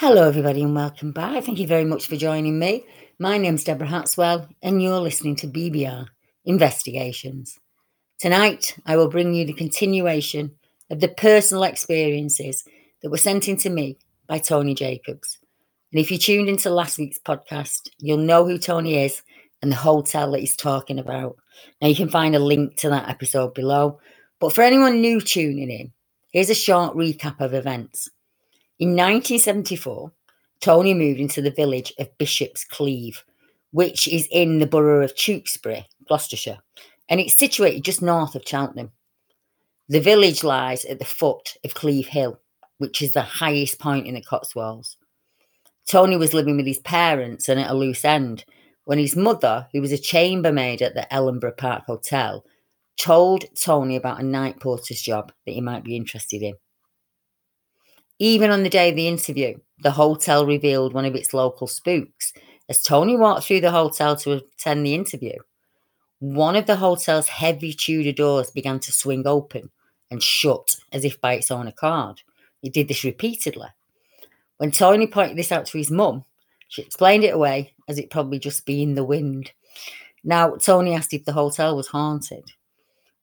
Hello, everybody, and welcome back. Thank you very much for joining me. My name's Deborah Hatswell, and you're listening to BBR Investigations. Tonight, I will bring you the continuation of the personal experiences that were sent in to me by Tony Jacobs. And if you tuned into last week's podcast, you'll know who Tony is and the hotel that he's talking about. Now, you can find a link to that episode below. But for anyone new tuning in, here's a short recap of events. In 1974, Tony moved into the village of Bishop's Cleeve, which is in the borough of Tewkesbury, Gloucestershire, and it's situated just north of Cheltenham. The village lies at the foot of Cleeve Hill, which is the highest point in the Cotswolds. Tony was living with his parents and at a loose end when his mother, who was a chambermaid at the Ellenborough Park Hotel, told Tony about a night porter's job that he might be interested in. Even on the day of the interview, the hotel revealed one of its local spooks. As Tony walked through the hotel to attend the interview, one of the hotel's heavy Tudor doors began to swing open and shut as if by its own accord. He did this repeatedly. When Tony pointed this out to his mum, she explained it away as it probably just being the wind. Now, Tony asked if the hotel was haunted,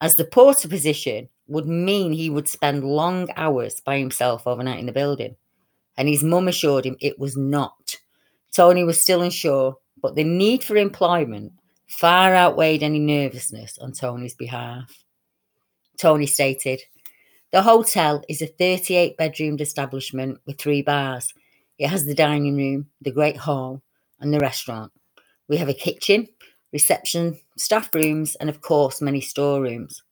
as the porter position would mean he would spend long hours by himself overnight in the building. And his mum assured him it was not. Tony was still unsure, but the need for employment far outweighed any nervousness on Tony's behalf. Tony stated, The hotel is a 38 bedroomed establishment with three bars. It has the dining room, the great hall, and the restaurant. We have a kitchen, reception, staff rooms, and of course, many storerooms.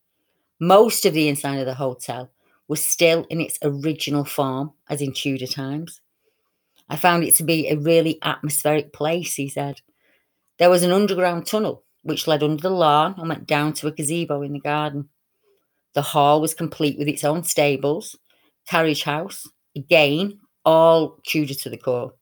Most of the inside of the hotel was still in its original form, as in Tudor times. I found it to be a really atmospheric place, he said. There was an underground tunnel which led under the lawn and went down to a gazebo in the garden. The hall was complete with its own stables, carriage house, again, all Tudor to the core.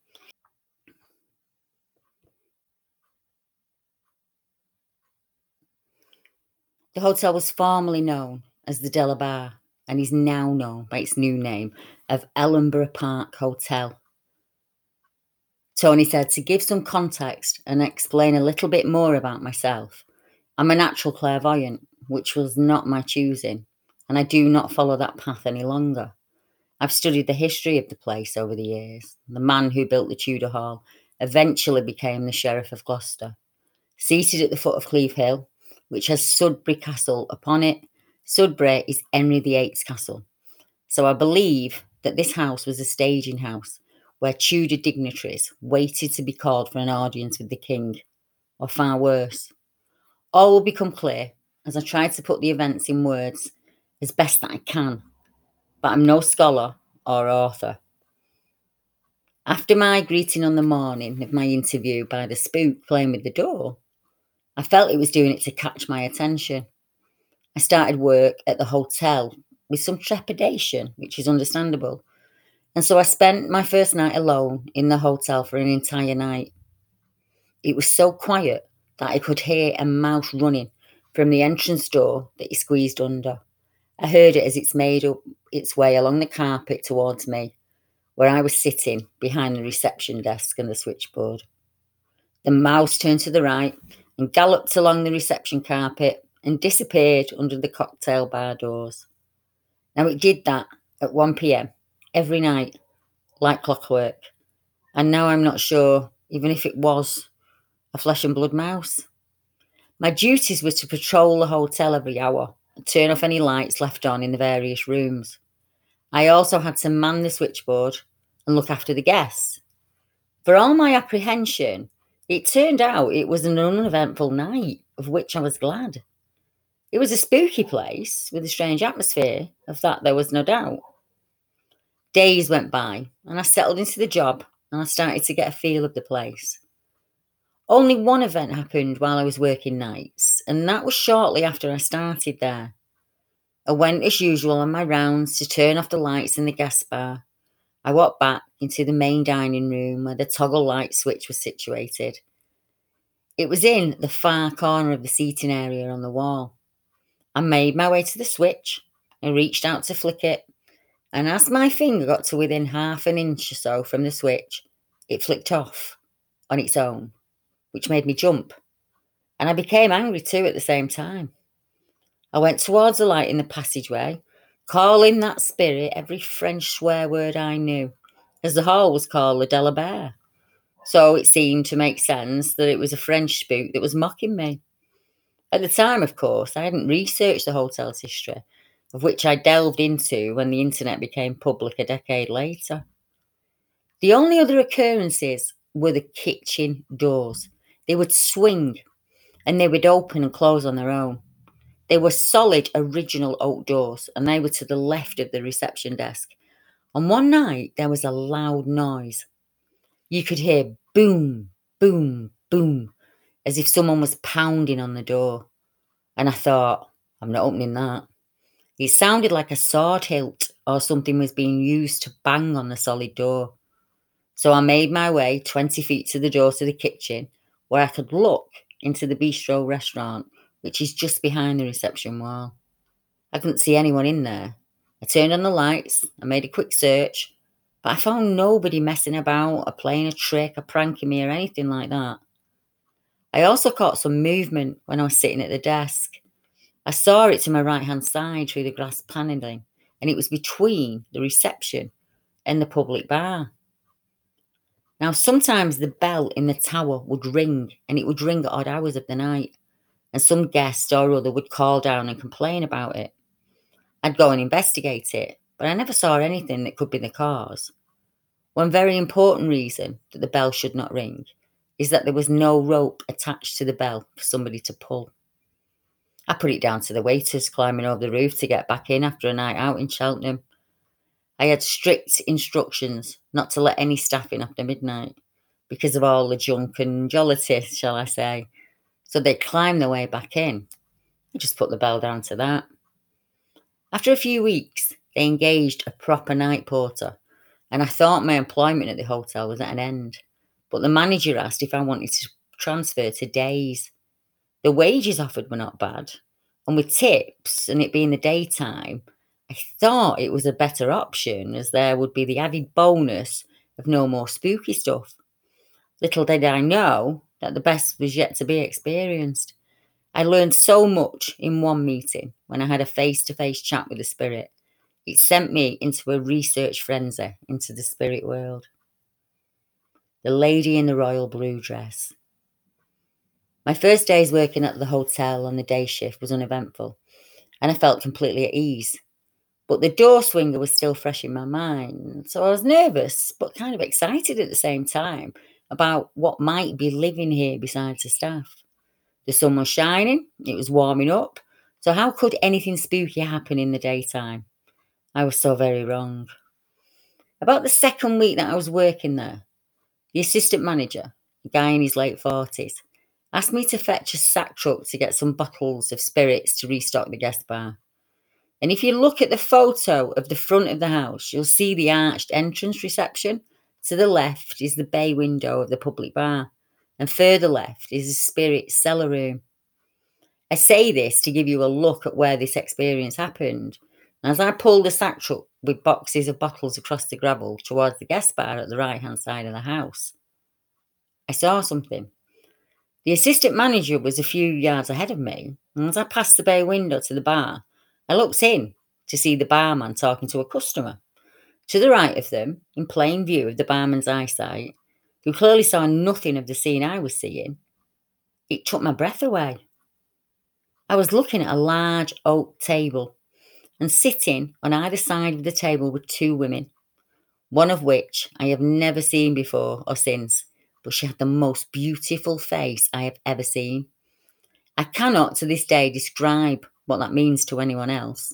The hotel was formerly known as the De La Bere and is now known by its new name of Ellenborough Park Hotel. Tony said to give some context and explain a little bit more about myself. I'm a natural clairvoyant, which was not my choosing, and I do not follow that path any longer. I've studied the history of the place over the years. The man who built the Tudor Hall eventually became the Sheriff of Gloucester. Seated at the foot of Cleeve Hill, which has Sudeley Castle upon it, Sudeley is Henry VIII's castle. So I believe that this house was a staging house where Tudor dignitaries waited to be called for an audience with the king, or far worse. All will become clear as I try to put the events in words as best that I can, but I'm no scholar or author. After my greeting on the morning of my interview by the spook playing with the door, I felt it was doing it to catch my attention. I started work at the hotel with some trepidation, which is understandable. And so I spent my first night alone in the hotel for an entire night. It was so quiet that I could hear a mouse running from the entrance door that he squeezed under. I heard it as it's made up its way along the carpet towards me, where I was sitting behind the reception desk and the switchboard. The mouse turned to the right and galloped along the reception carpet and disappeared under the cocktail bar doors. Now it did that at 1 pm every night, like clockwork. And now I'm not sure, even if it was a flesh and blood mouse. My duties were to patrol the hotel every hour and turn off any lights left on in the various rooms. I also had to man the switchboard and look after the guests. For all my apprehension, it turned out it was an uneventful night, of which I was glad. It was a spooky place with a strange atmosphere, of that there was no doubt. Days went by, and I settled into the job and I started to get a feel of the place. Only one event happened while I was working nights, and that was shortly after I started there. I went as usual on my rounds to turn off the lights in the gas bar. I walked back into the main dining room where the toggle light switch was situated. It was in the far corner of the seating area on the wall. I made my way to the switch and reached out to flick it. And as my finger got to within half an inch or so from the switch, it flicked off on its own, which made me jump. And I became angry too at the same time. I went towards the light in the passageway, calling that spirit every French swear word I knew, as the hall was called the De La Bere. So it seemed to make sense that it was a French spook that was mocking me. At the time, of course, I hadn't researched the hotel's history, of which I delved into when the internet became public a decade later. The only other occurrences were the kitchen doors. They would swing and they would open and close on their own. They were solid original oak doors and they were to the left of the reception desk. On one night, there was a loud noise. You could hear boom, boom, boom as if someone was pounding on the door. And I thought, I'm not opening that. It sounded like a sword hilt or something was being used to bang on the solid door. So I made my way 20 feet to the door to the kitchen where I could look into the bistro restaurant, which is just behind the reception wall. I couldn't see anyone in there. I turned on the lights, I made a quick search, but I found nobody messing about or playing a trick or pranking me or anything like that. I also caught some movement when I was sitting at the desk. I saw it to my right hand side through the glass panelling, and it was between the reception and the public bar. Now, sometimes the bell in the tower would ring, and it would ring at odd hours of the night, and some guest or other would call down and complain about it. I'd go and investigate it, but I never saw anything that could be the cause. One very important reason that the bell should not ring is that there was no rope attached to the bell for somebody to pull. I put it down to the waiters climbing over the roof to get back in after a night out in Cheltenham. I had strict instructions not to let any staff in after midnight because of all the junk and jollity, shall I say. So they climbed their way back in. I just put the bell down to that. After a few weeks, they engaged a proper night porter, and I thought my employment at the hotel was at an end. But the manager asked if I wanted to transfer to days. The wages offered were not bad. And with tips and it being the daytime, I thought it was a better option as there would be the added bonus of no more spooky stuff. Little did I know that the best was yet to be experienced. I learned so much in one meeting when I had a face to face chat with the spirit. It sent me into a research frenzy into the spirit world the lady in the royal blue dress. My first days working at the hotel on the day shift was uneventful, and I felt completely at ease. But the door swinger was still fresh in my mind, so I was nervous but kind of excited at the same time about what might be living here besides the staff. The sun was shining, it was warming up, so how could anything spooky happen in the daytime? I was so very wrong. About the second week that I was working there, the assistant manager, a guy in his late 40s, asked me to fetch a sack truck to get some bottles of spirits to restock the guest bar. And if you look at the photo of the front of the house, you'll see the arched entrance reception. To the left is the bay window of the public bar, and further left is the spirit cellar room. I say this to give you a look at where this experience happened. As I pulled the sack truck with boxes of bottles across the gravel towards the guest bar at the right hand side of the house. I saw something. The assistant manager was a few yards ahead of me, and as I passed the bay window to the bar, I looked in to see the barman talking to a customer. To the right of them, in plain view of the barman's eyesight, who clearly saw nothing of the scene I was seeing, it took my breath away. I was looking at a large oak table, and sitting on either side of the table were two women, one of which I have never seen before or since, but she had the most beautiful face I have ever seen. I cannot to this day describe what that means to anyone else.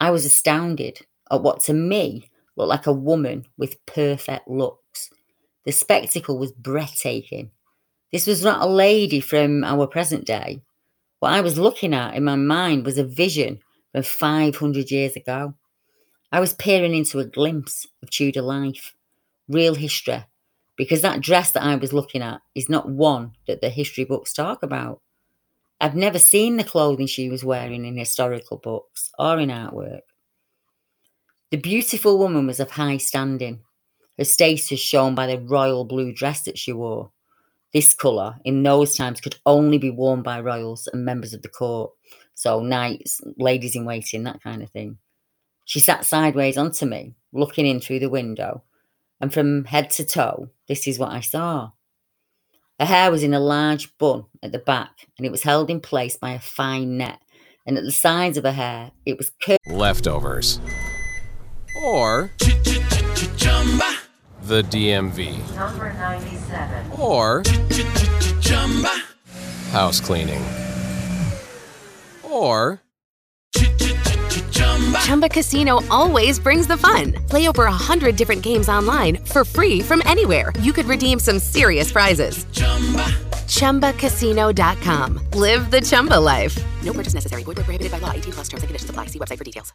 I was astounded at what to me looked like a woman with perfect looks. The spectacle was breathtaking. This was not a lady from our present day. What I was looking at in my mind was a vision from 500 years ago. I was peering into a glimpse of Tudor life, real history, because that dress that I was looking at is not one that the history books talk about. I've never seen the clothing she was wearing in historical books or in artwork. The beautiful woman was of high standing, her status shown by the royal blue dress that she wore. This colour, in those times, could only be worn by royals and members of the court, so knights, ladies in waiting, that kind of thing. She sat sideways onto me, looking in through the window, and from head to toe, this is what I saw. Her hair was in a large bun at the back, and it was held in place by a fine net. And at the sides of her hair, it was curved. Leftovers. Or the DMV. Number 97. Or house cleaning. Or Chumba Casino always brings the fun. Play over a hundred different games online for free from anywhere. You could redeem some serious prizes. ChumbaCasino.com. Live the Chumba life. No purchase necessary. Void where prohibited by law. 18 plus terms and conditions apply. See website for details.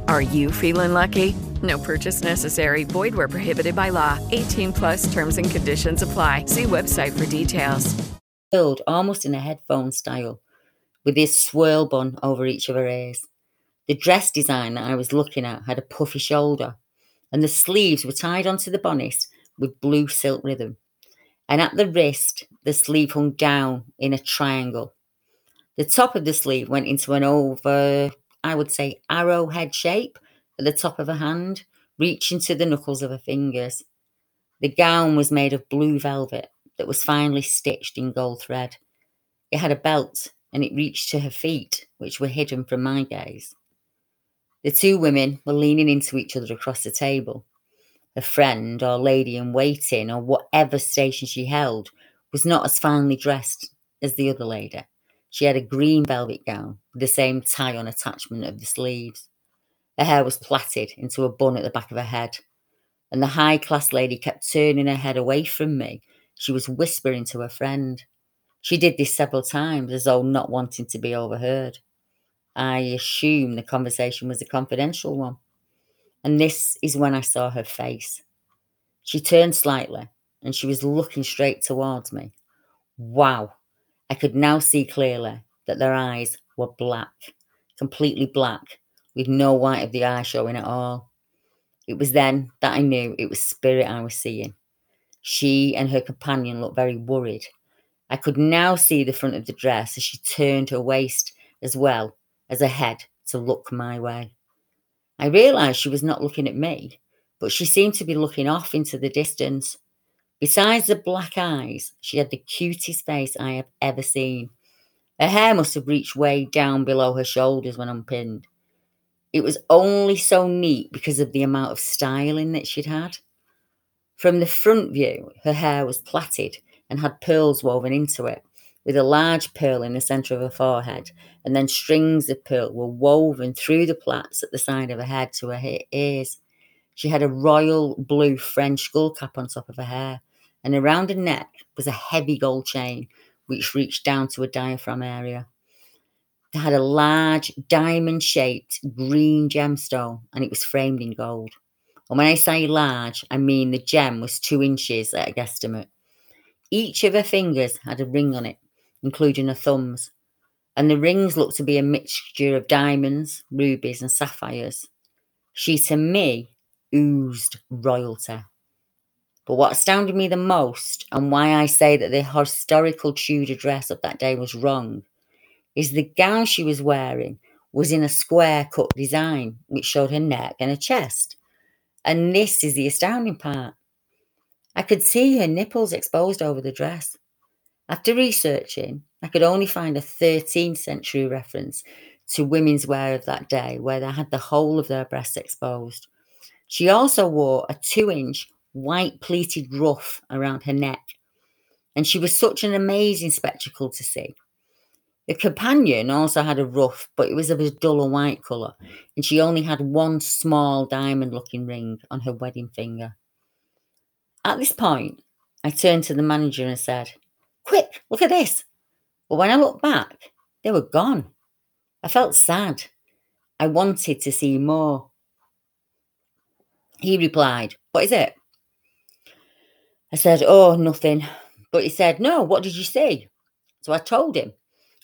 Are you feeling lucky? No purchase necessary. Void where prohibited by law. 18 plus terms and conditions apply. See website for details. curled almost in a headphone style, with this swirl bun over each of her ears. The dress design that I was looking at had a puffy shoulder, and the sleeves were tied onto the bonnet with blue silk ribbon. And at the wrist, the sleeve hung down in a triangle. The top of the sleeve went into an over, I would say, arrowhead shape at the top of her hand, reaching to the knuckles of her fingers. The gown was made of blue velvet that was finely stitched in gold thread. It had a belt and it reached to her feet, which were hidden from my gaze. The two women were leaning into each other across the table. A friend or lady in waiting or whatever station she held was not as finely dressed as the other lady. She had a green velvet gown with the same tie on attachment of the sleeves. Her hair was plaited into a bun at the back of her head, and the high class lady kept turning her head away from me. She was whispering to her friend. She did this several times as though not wanting to be overheard. I assume the conversation was a confidential one. And this is when I saw her face. She turned slightly and she was looking straight towards me. Wow. I could now see clearly that their eyes were black, completely black, with no white of the eye showing at all. It was then that I knew it was spirit I was seeing. She and her companion looked very worried. I could now see the front of the dress as she turned her waist as well as her head to look my way. I realised she was not looking at me, but she seemed to be looking off into the distance. Besides the black eyes, she had the cutest face I have ever seen. Her hair must have reached way down below her shoulders when unpinned. It was only so neat because of the amount of styling that she'd had. From the front view, her hair was plaited and had pearls woven into it, with a large pearl in the centre of her forehead, and then strings of pearl were woven through the plaits at the side of her head to her ears. She had a royal blue French skull cap on top of her hair, and around her neck was a heavy gold chain which reached down to her diaphragm area. It had a large diamond shaped green gemstone and it was framed in gold. And when I say large, I mean the gem was two inches at a guesstimate. Each of her fingers had a ring on it, including her thumbs, and the rings looked to be a mixture of diamonds, rubies, and sapphires. She, to me, oozed royalty. But what astounded me the most, and why I say that the historical Tudor dress of that day was wrong, is the gown she was wearing was in a square cut design, which showed her neck and her chest. And this is the astounding part. I could see her nipples exposed over the dress. After researching, I could only find a 13th century reference to women's wear of that day where they had the whole of their breasts exposed. She also wore a two inch white pleated ruff around her neck, and she was such an amazing spectacle to see. The companion also had a ruff, but it was of a duller white colour, and she only had one small diamond looking ring on her wedding finger. At this point, I turned to the manager and said, Quick, look at this. But when I looked back, they were gone. I felt sad. I wanted to see more. He replied, What is it? I said, Oh, nothing. But he said, No, what did you see? So I told him.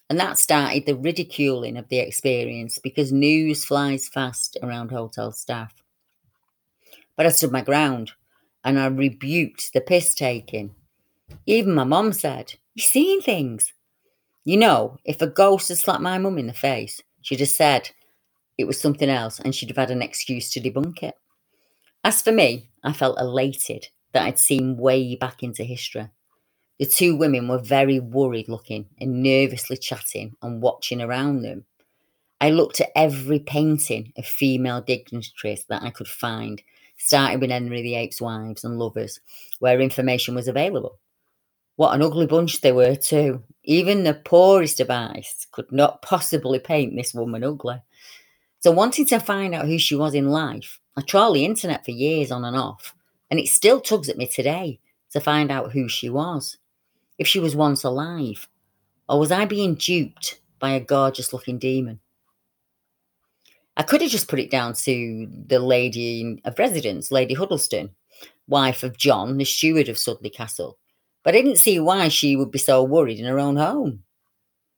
And that started the ridiculing of the experience because news flies fast around hotel staff. But I stood my ground and I rebuked the piss taking. Even my mum said, You're seeing things. You know, if a ghost had slapped my mum in the face, she'd have said it was something else and she'd have had an excuse to debunk it. As for me, I felt elated that I'd seen way back into history. The two women were very worried looking and nervously chatting and watching around them. I looked at every painting of female dignitaries that I could find, starting with Henry VIII's wives and lovers, where information was available. What an ugly bunch they were, too. Even the poorest of eyes could not possibly paint this woman ugly. So, wanting to find out who she was in life, I trawled the internet for years on and off, and it still tugs at me today to find out who she was if she was once alive, or was I being duped by a gorgeous looking demon? I could have just put it down to the lady of residence, Lady Huddleston, wife of John, the steward of Sudeley Castle, but I didn't see why she would be so worried in her own home.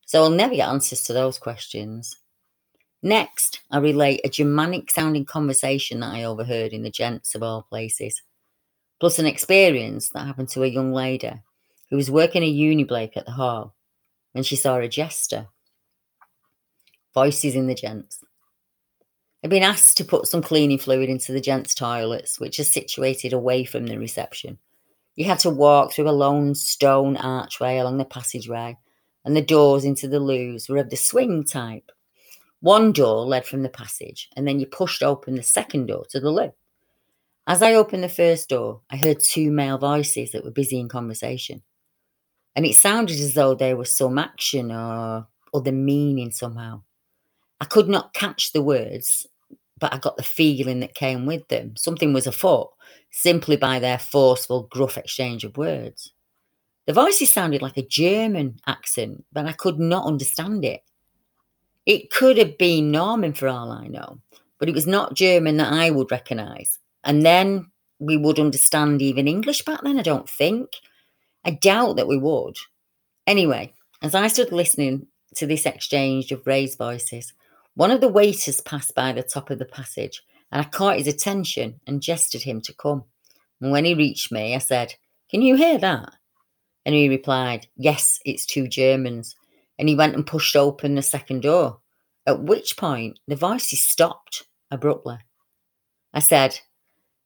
So I'll never get answers to those questions. Next, I relate a Germanic sounding conversation that I overheard in the gents of all places, plus an experience that happened to a young lady who was working a uni break at the hall when she saw a jester. Voices in the gents. I'd been asked to put some cleaning fluid into the gents' toilets, which are situated away from the reception. You had to walk through a lone stone archway along the passageway, and the doors into the loos were of the swing type. One door led from the passage, and then you pushed open the second door to the loo. As I opened the first door, I heard two male voices that were busy in conversation and it sounded as though there was some action or other meaning somehow. I could not catch the words, but I got the feeling that came with them. Something was afoot simply by their forceful, gruff exchange of words. The voices sounded like a German accent, but I could not understand it. It could have been Norman for all I know, but it was not German that I would recognise. And then we would understand even English back then, I don't think. I doubt that we would. Anyway, as I stood listening to this exchange of raised voices, one of the waiters passed by the top of the passage and I caught his attention and gestured him to come. And when he reached me, I said, Can you hear that? And he replied, Yes, it's two Germans. And he went and pushed open the second door, at which point the voices stopped abruptly. I said,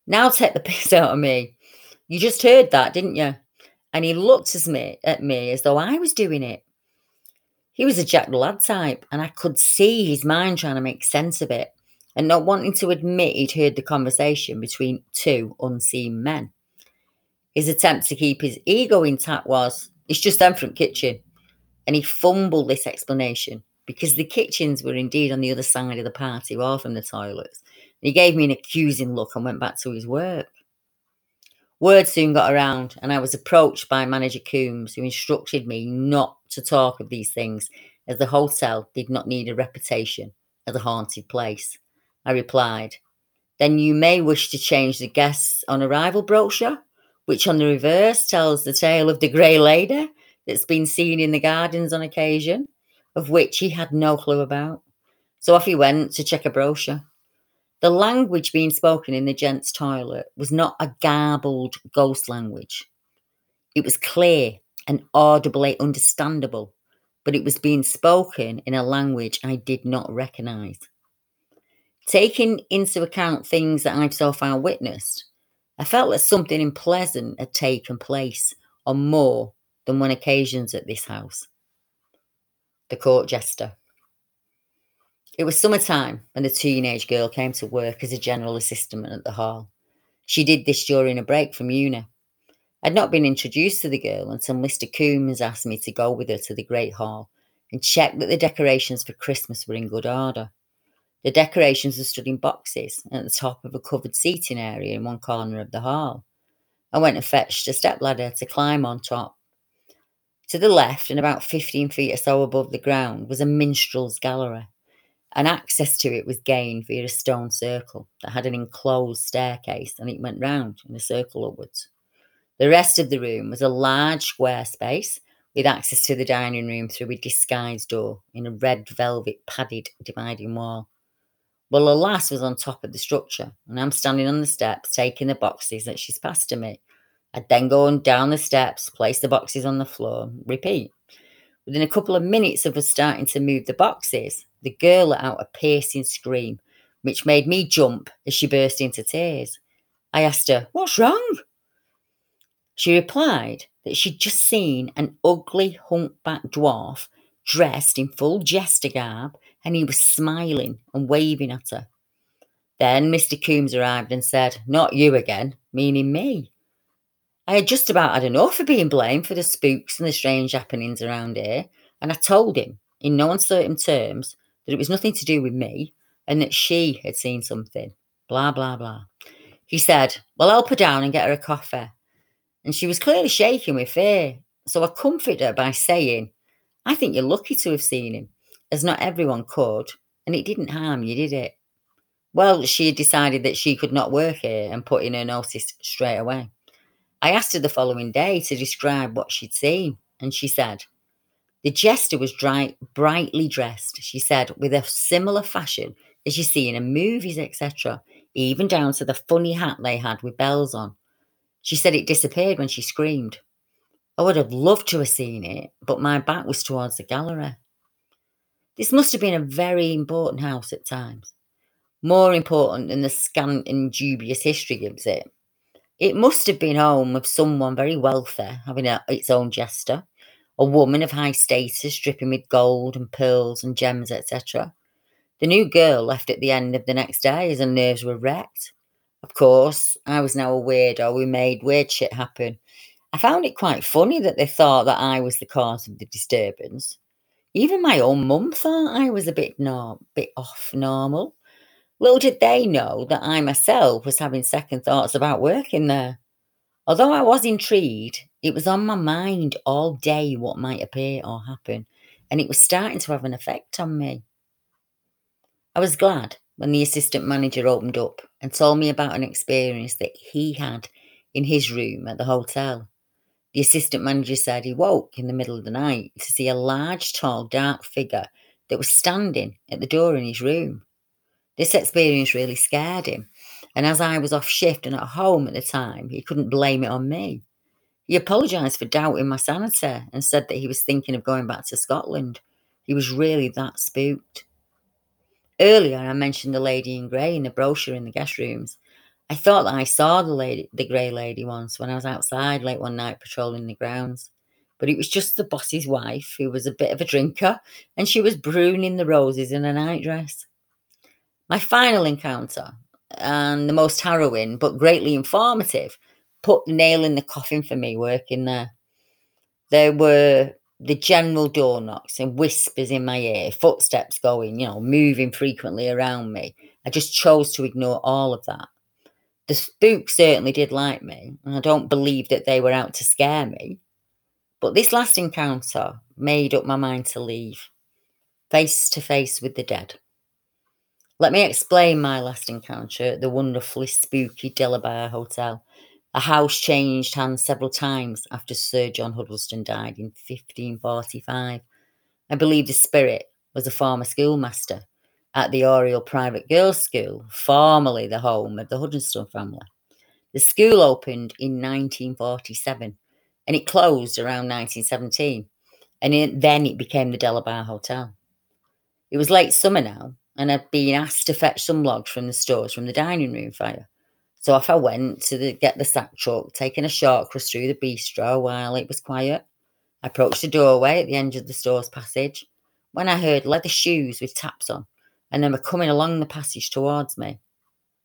Now take the piss out of me. You just heard that, didn't you? and he looked at me, at me as though I was doing it. He was a Jack Lad type, and I could see his mind trying to make sense of it and not wanting to admit he'd heard the conversation between two unseen men. His attempt to keep his ego intact was, it's just them from kitchen. And he fumbled this explanation because the kitchens were indeed on the other side of the party, or from the toilets. He gave me an accusing look and went back to his work. Word soon got around, and I was approached by manager Coombs, who instructed me not to talk of these things, as the hotel did not need a reputation as a haunted place. I replied, Then you may wish to change the guests on arrival brochure, which on the reverse tells the tale of the Grey Lady that's been seen in the gardens on occasion, of which he had no clue about. So off he went to check a brochure. The language being spoken in the gents' toilet was not a garbled ghost language. It was clear and audibly understandable, but it was being spoken in a language I did not recognise. Taking into account things that I've so far witnessed, I felt that something unpleasant had taken place on more than one occasions at this house. The court jester. It was summertime when the teenage girl came to work as a general assistant at the hall. She did this during a break from uni. I'd not been introduced to the girl until Mr. Coombs asked me to go with her to the Great Hall and check that the decorations for Christmas were in good order. The decorations were stood in boxes at the top of a covered seating area in one corner of the hall. I went and fetched a stepladder to climb on top. To the left, and about 15 feet or so above the ground, was a minstrel's gallery and access to it was gained via a stone circle that had an enclosed staircase and it went round in a circle upwards. The rest of the room was a large square space with access to the dining room through a disguised door in a red velvet padded dividing wall. Well, the lass was on top of the structure, and I'm standing on the steps taking the boxes that she's passed to me. I'd then go on down the steps, place the boxes on the floor, repeat. Within a couple of minutes of us starting to move the boxes, the girl let out a piercing scream, which made me jump as she burst into tears. I asked her, What's wrong? She replied that she'd just seen an ugly humpback dwarf dressed in full jester garb and he was smiling and waving at her. Then Mr. Coombs arrived and said, Not you again, meaning me. I had just about had enough of being blamed for the spooks and the strange happenings around here, and I told him, in no uncertain terms, that it was nothing to do with me and that she had seen something. Blah, blah, blah. He said, Well, help her down and get her a coffee. And she was clearly shaking with fear. So I comforted her by saying, I think you're lucky to have seen him, as not everyone could, and it didn't harm you, did it? Well, she had decided that she could not work here and put in her notice straight away. I asked her the following day to describe what she'd seen, and she said, the jester was dry, brightly dressed, she said, with a similar fashion as you see in movies, etc., even down to the funny hat they had with bells on. She said it disappeared when she screamed. I would have loved to have seen it, but my back was towards the gallery. This must have been a very important house at times, more important than the scant and dubious history gives it. It must have been home of someone very wealthy, having a, its own jester, a woman of high status dripping with gold and pearls and gems, etc. The new girl left at the end of the next day as her nerves were wrecked. Of course, I was now a weirdo who made weird shit happen. I found it quite funny that they thought that I was the cause of the disturbance. Even my own mum thought I was a bit no, bit off normal. Little did they know that I myself was having second thoughts about working there. Although I was intrigued, it was on my mind all day what might appear or happen, and it was starting to have an effect on me. I was glad when the assistant manager opened up and told me about an experience that he had in his room at the hotel. The assistant manager said he woke in the middle of the night to see a large, tall, dark figure that was standing at the door in his room. This experience really scared him, and as I was off shift and at home at the time, he couldn't blame it on me. He apologised for doubting my sanity and said that he was thinking of going back to Scotland. He was really that spooked. Earlier, I mentioned the lady in grey in the brochure in the guest rooms. I thought that I saw the lady, the grey lady, once when I was outside late one night patrolling the grounds. But it was just the boss's wife, who was a bit of a drinker, and she was pruning the roses in a nightdress. My final encounter, and the most harrowing but greatly informative, put the nail in the coffin for me working there. There were the general door knocks and whispers in my ear, footsteps going, you know, moving frequently around me, I just chose to ignore all of that. The spooks certainly did like me, and I don't believe that they were out to scare me. But this last encounter made up my mind to leave, face to face with the dead. Let me explain my last encounter at the wonderfully spooky De La Bere Hotel. A house changed hands several times after Sir John Huddleston died in 1545. I believe the spirit was a former schoolmaster at the Oriel Private Girls' School, formerly the home of the Huddleston family. The school opened in 1947 and it closed around 1917, and it, then it became the De La Bere Hotel. It was late summer now, and I'd been asked to fetch some logs from the stores from the dining room fire. So off I went to the, get the sack truck, taking a short cross through the bistro while it was quiet. I approached the doorway at the end of the store's passage when I heard leather shoes with taps on, and they were coming along the passage towards me.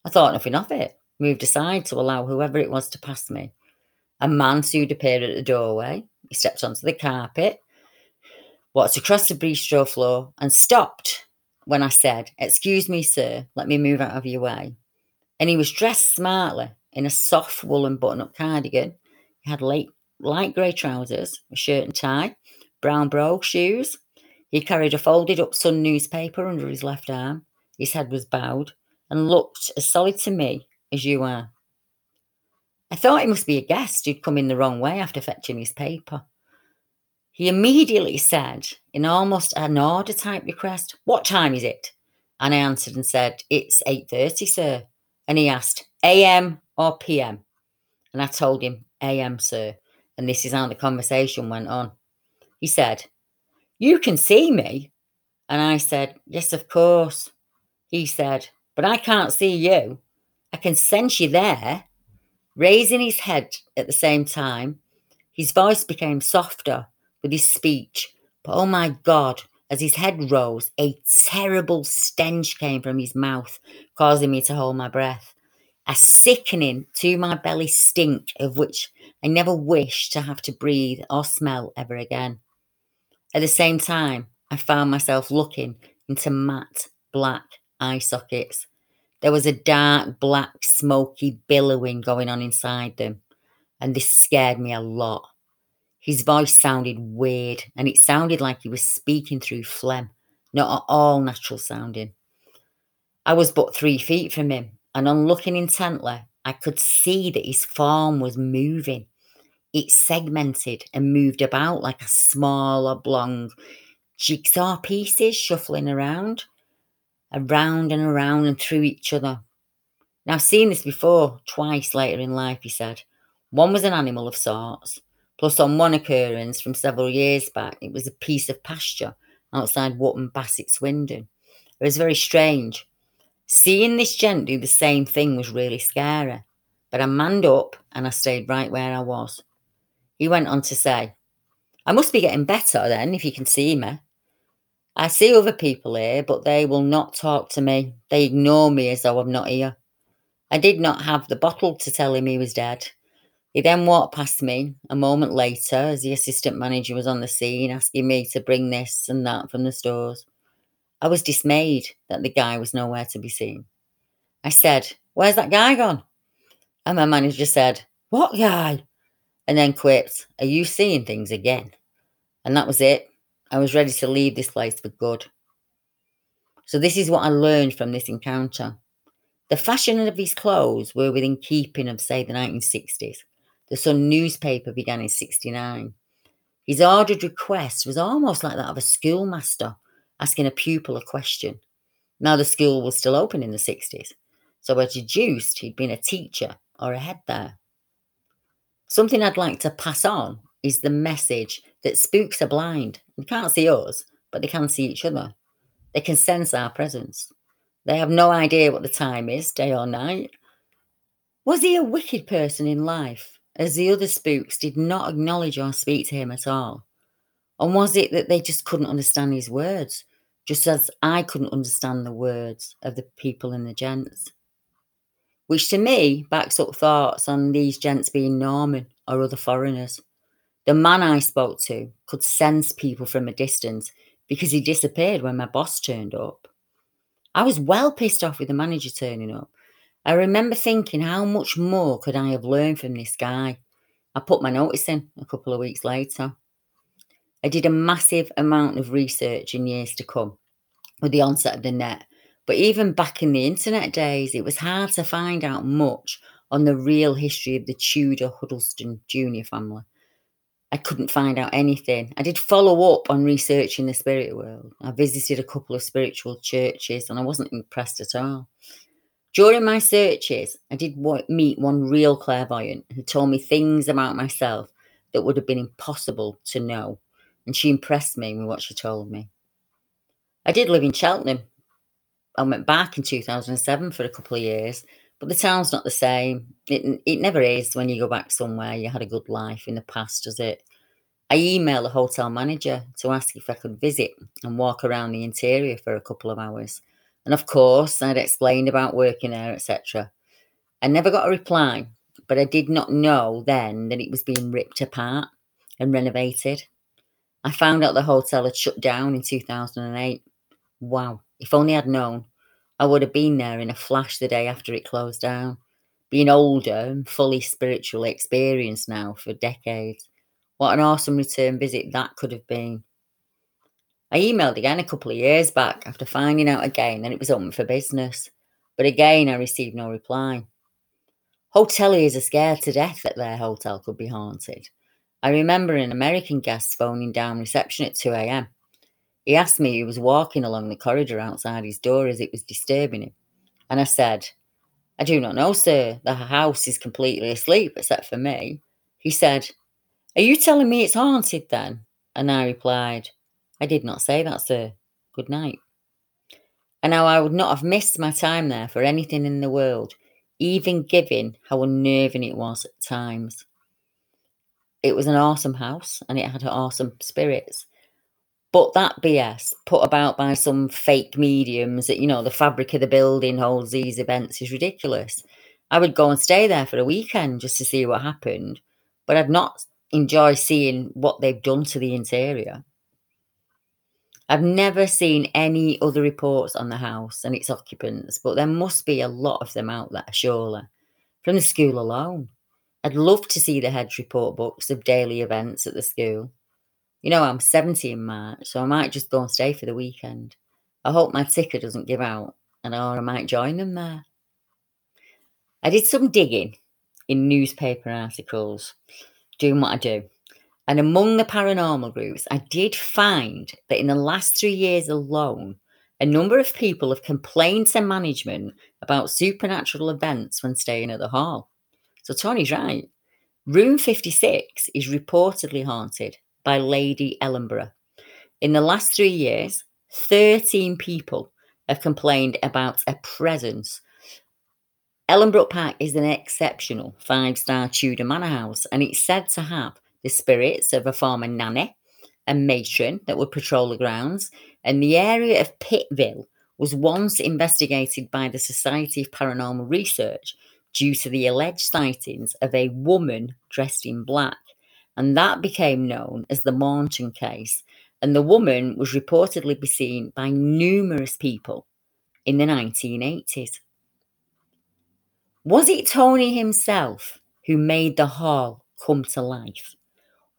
I thought nothing of it, moved aside to allow whoever it was to pass me. A man soon appeared at the doorway. He stepped onto the carpet, walked across the bistro floor, and stopped when I said, Excuse me, sir, let me move out of your way. And he was dressed smartly in a soft woolen button up cardigan. He had light, light grey trousers, a shirt and tie, brown brogue shoes, he carried a folded up Sun newspaper under his left arm. His head was bowed and looked as solid to me as you are. I thought he must be a guest who'd come in the wrong way after fetching his paper. He immediately said, in almost an order type request, What time is it? And I answered and said, It's 8.30, sir. And he asked, AM or PM? And I told him, AM, sir. And this is how the conversation went on. He said, you can see me. And I said, Yes, of course. He said, But I can't see you. I can sense you there. Raising his head at the same time, his voice became softer with his speech. But oh my God, as his head rose, a terrible stench came from his mouth, causing me to hold my breath. A sickening to my belly stink of which I never wish to have to breathe or smell ever again. At the same time, I found myself looking into matte black eye sockets. There was a dark, black, smoky billowing going on inside them, and this scared me a lot. His voice sounded weird, and it sounded like he was speaking through phlegm, not at all natural sounding. I was but three feet from him, and on looking intently, I could see that his form was moving it segmented and moved about like a small oblong jigsaw pieces shuffling around, around and around and through each other. Now, I've seen this before, twice later in life, he said. One was an animal of sorts, plus on one occurrence from several years back, it was a piece of pasture outside Wootton Bassett Swindon. It was very strange. Seeing this gent do the same thing was really scary, but I manned up and I stayed right where I was. He went on to say, I must be getting better then if you can see me. I see other people here, but they will not talk to me. They ignore me as though I'm not here. I did not have the bottle to tell him he was dead. He then walked past me a moment later as the assistant manager was on the scene asking me to bring this and that from the stores. I was dismayed that the guy was nowhere to be seen. I said, Where's that guy gone? And my manager said, What guy? and then quipped, Are you seeing things again? And that was it. I was ready to leave this place for good. So, this is what I learned from this encounter. The fashion of his clothes were within keeping of, say, the 1960s. The Sun newspaper began in 69. His ordered request was almost like that of a schoolmaster asking a pupil a question. Now, the school was still open in the 60s, so I deduced he'd been a teacher or a head there. Something I'd like to pass on is the message that spooks are blind. They can't see us, but they can see each other. They can sense our presence. They have no idea what the time is, day or night. Was he a wicked person in life, as the other spooks did not acknowledge or speak to him at all? And was it that they just couldn't understand his words, just as I couldn't understand the words of the people in the gents? which to me backs up thoughts on these gents being Norman or other foreigners. The man I spoke to could sense people from a distance because he disappeared when my boss turned up. I was well pissed off with the manager turning up. I remember thinking, how much more could I have learned from this guy? I put my notice in a couple of weeks later. I did a massive amount of research in years to come with the onset of the net. But even back in the internet days, it was hard to find out much on the real history of the Tudor Huddleston Jr. family. I couldn't find out anything. I did follow up on researching the spirit world. I visited a couple of spiritual churches and I wasn't impressed at all. During my searches, I did meet one real clairvoyant who told me things about myself that would have been impossible to know, and she impressed me with what she told me. I did live in Cheltenham. I went back in 2007 for a couple of years, but the town's not the same. It, it never is when you go back somewhere you had a good life in the past, does it? I emailed the hotel manager to ask if I could visit and walk around the interior for a couple of hours. And of course, I'd explained about working there, etc. I never got a reply, but I did not know then that it was being ripped apart and renovated. I found out the hotel had shut down in 2008. Wow, if only I'd known. I would have been there in a flash the day after it closed down. Being older and fully spiritually experienced now for decades. What an awesome return visit that could have been. I emailed again a couple of years back after finding out again that it was open for business, but again I received no reply. Hoteliers are scared to death that their hotel could be haunted. I remember an American guest phoning down reception at 2 a.m. He asked me who was walking along the corridor outside his door as it was disturbing him. And I said, I do not know, sir. The house is completely asleep except for me. He said, Are you telling me it's haunted then? And I replied, I did not say that, sir. Good night. And now I would not have missed my time there for anything in the world, even given how unnerving it was at times. It was an awesome house and it had awesome spirits. But that BS put about by some fake mediums that, you know, the fabric of the building holds these events is ridiculous. I would go and stay there for a weekend just to see what happened, but I'd not enjoy seeing what they've done to the interior. I've never seen any other reports on the house and its occupants, but there must be a lot of them out there, surely, from the school alone. I'd love to see the head's report books of daily events at the school. You know, I'm 70 in March, so I might just go and stay for the weekend. I hope my ticker doesn't give out, and or I might join them there. I did some digging in newspaper articles, doing what I do. And among the paranormal groups, I did find that in the last three years alone, a number of people have complained to management about supernatural events when staying at the hall. So Tony's right. Room 56 is reportedly haunted by Lady Ellenborough. In the last three years, 13 people have complained about a presence. Ellenborough Park is an exceptional five star Tudor manor house, and it's said to have the spirits of a former nanny and matron that would patrol the grounds. And the area of Pittville was once investigated by the Society of Paranormal Research due to the alleged sightings of a woman dressed in black and that became known as the Morton case. And the woman was reportedly be seen by numerous people in the 1980s. Was it Tony himself who made the hall come to life?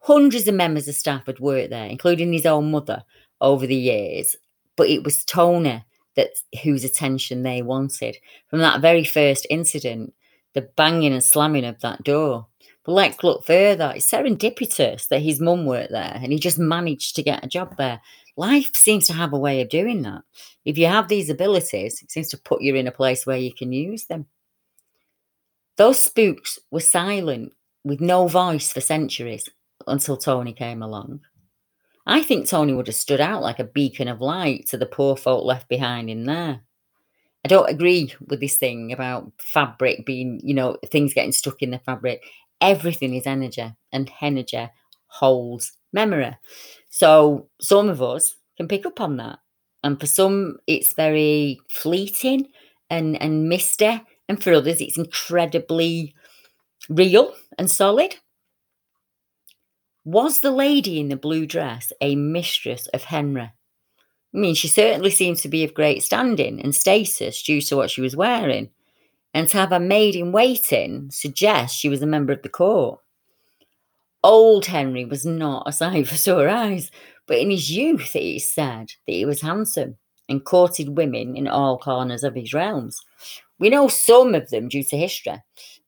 Hundreds of members of staff had worked there, including his own mother, over the years, but it was Tony that whose attention they wanted. From that very first incident, the banging and slamming of that door but let's look further. It's serendipitous that his mum worked there and he just managed to get a job there. Life seems to have a way of doing that. If you have these abilities, it seems to put you in a place where you can use them. Those spooks were silent with no voice for centuries until Tony came along. I think Tony would have stood out like a beacon of light to the poor folk left behind in there. I don't agree with this thing about fabric being, you know, things getting stuck in the fabric everything is energy and energy holds memory. So some of us can pick up on that. And for some, it's very fleeting and, and misty. And for others, it's incredibly real and solid. Was the lady in the blue dress a mistress of Henry? I mean, she certainly seems to be of great standing and status due to what she was wearing, and to have a maid in waiting suggests she was a member of the court. Old Henry was not a sight for sore eyes, but in his youth it is said that he was handsome and courted women in all corners of his realms. We know some of them due to history,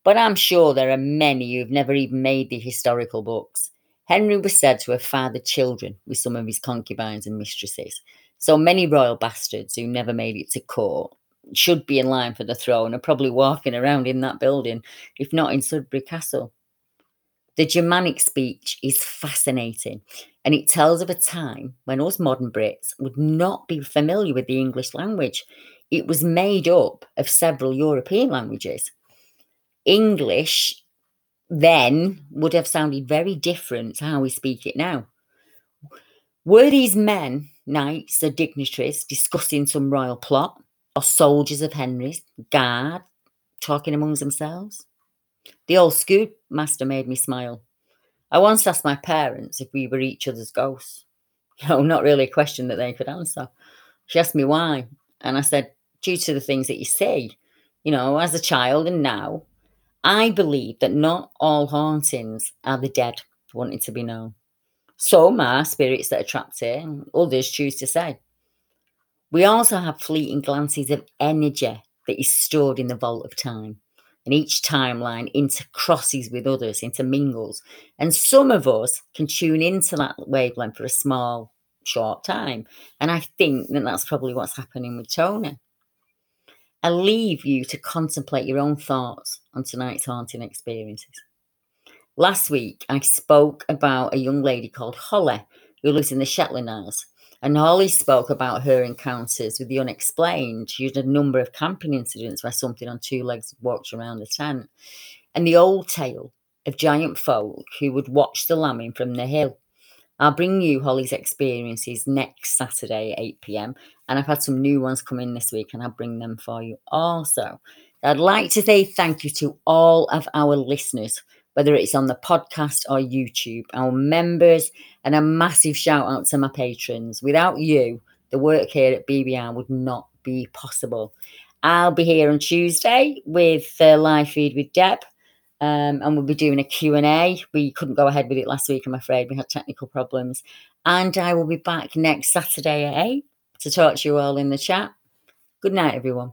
but I'm sure there are many who've never even made the historical books. Henry was said to have fathered children with some of his concubines and mistresses, so many royal bastards who never made it to court should be in line for the throne are probably walking around in that building, if not in Sudeley Castle. The Germanic speech is fascinating and it tells of a time when us modern Brits would not be familiar with the English language. It was made up of several European languages. English then would have sounded very different to how we speak it now. Were these men, knights, or dignitaries discussing some royal plot, or soldiers of Henry's, guard, talking amongst themselves? The old schoolmaster made me smile. I once asked my parents if we were each other's ghosts. You know, not really a question that they could answer. She asked me why, and I said, due to the things that you see. You know, as a child and now, I believe that not all hauntings are the dead wanting to be known. Some are spirits that are trapped here, others choose to say. We also have fleeting glances of energy that is stored in the vault of time and each timeline intercrosses with others, intermingles. And some of us can tune into that wavelength for a small, short time. And I think that that's probably what's happening with Tony. I leave you to contemplate your own thoughts on tonight's haunting experiences. Last week, I spoke about a young lady called Holly who lives in the Shetland Isles and Holly spoke about her encounters with the unexplained. She had a number of camping incidents where something on two legs walked around the tent. And the old tale of giant folk who would watch the lambing from the hill. I'll bring you Holly's experiences next Saturday 8 pm. And I've had some new ones come in this week and I'll bring them for you also. I'd like to say thank you to all of our listeners whether it's on the podcast or YouTube, our members, and a massive shout out to my patrons. Without you, the work here at BBR would not be possible. I'll be here on Tuesday with the live feed with Deb. Um, and we'll be doing a Q&A. We couldn't go ahead with it last week, I'm afraid. We had technical problems. And I will be back next Saturday at 8 to talk to you all in the chat. Good night, everyone.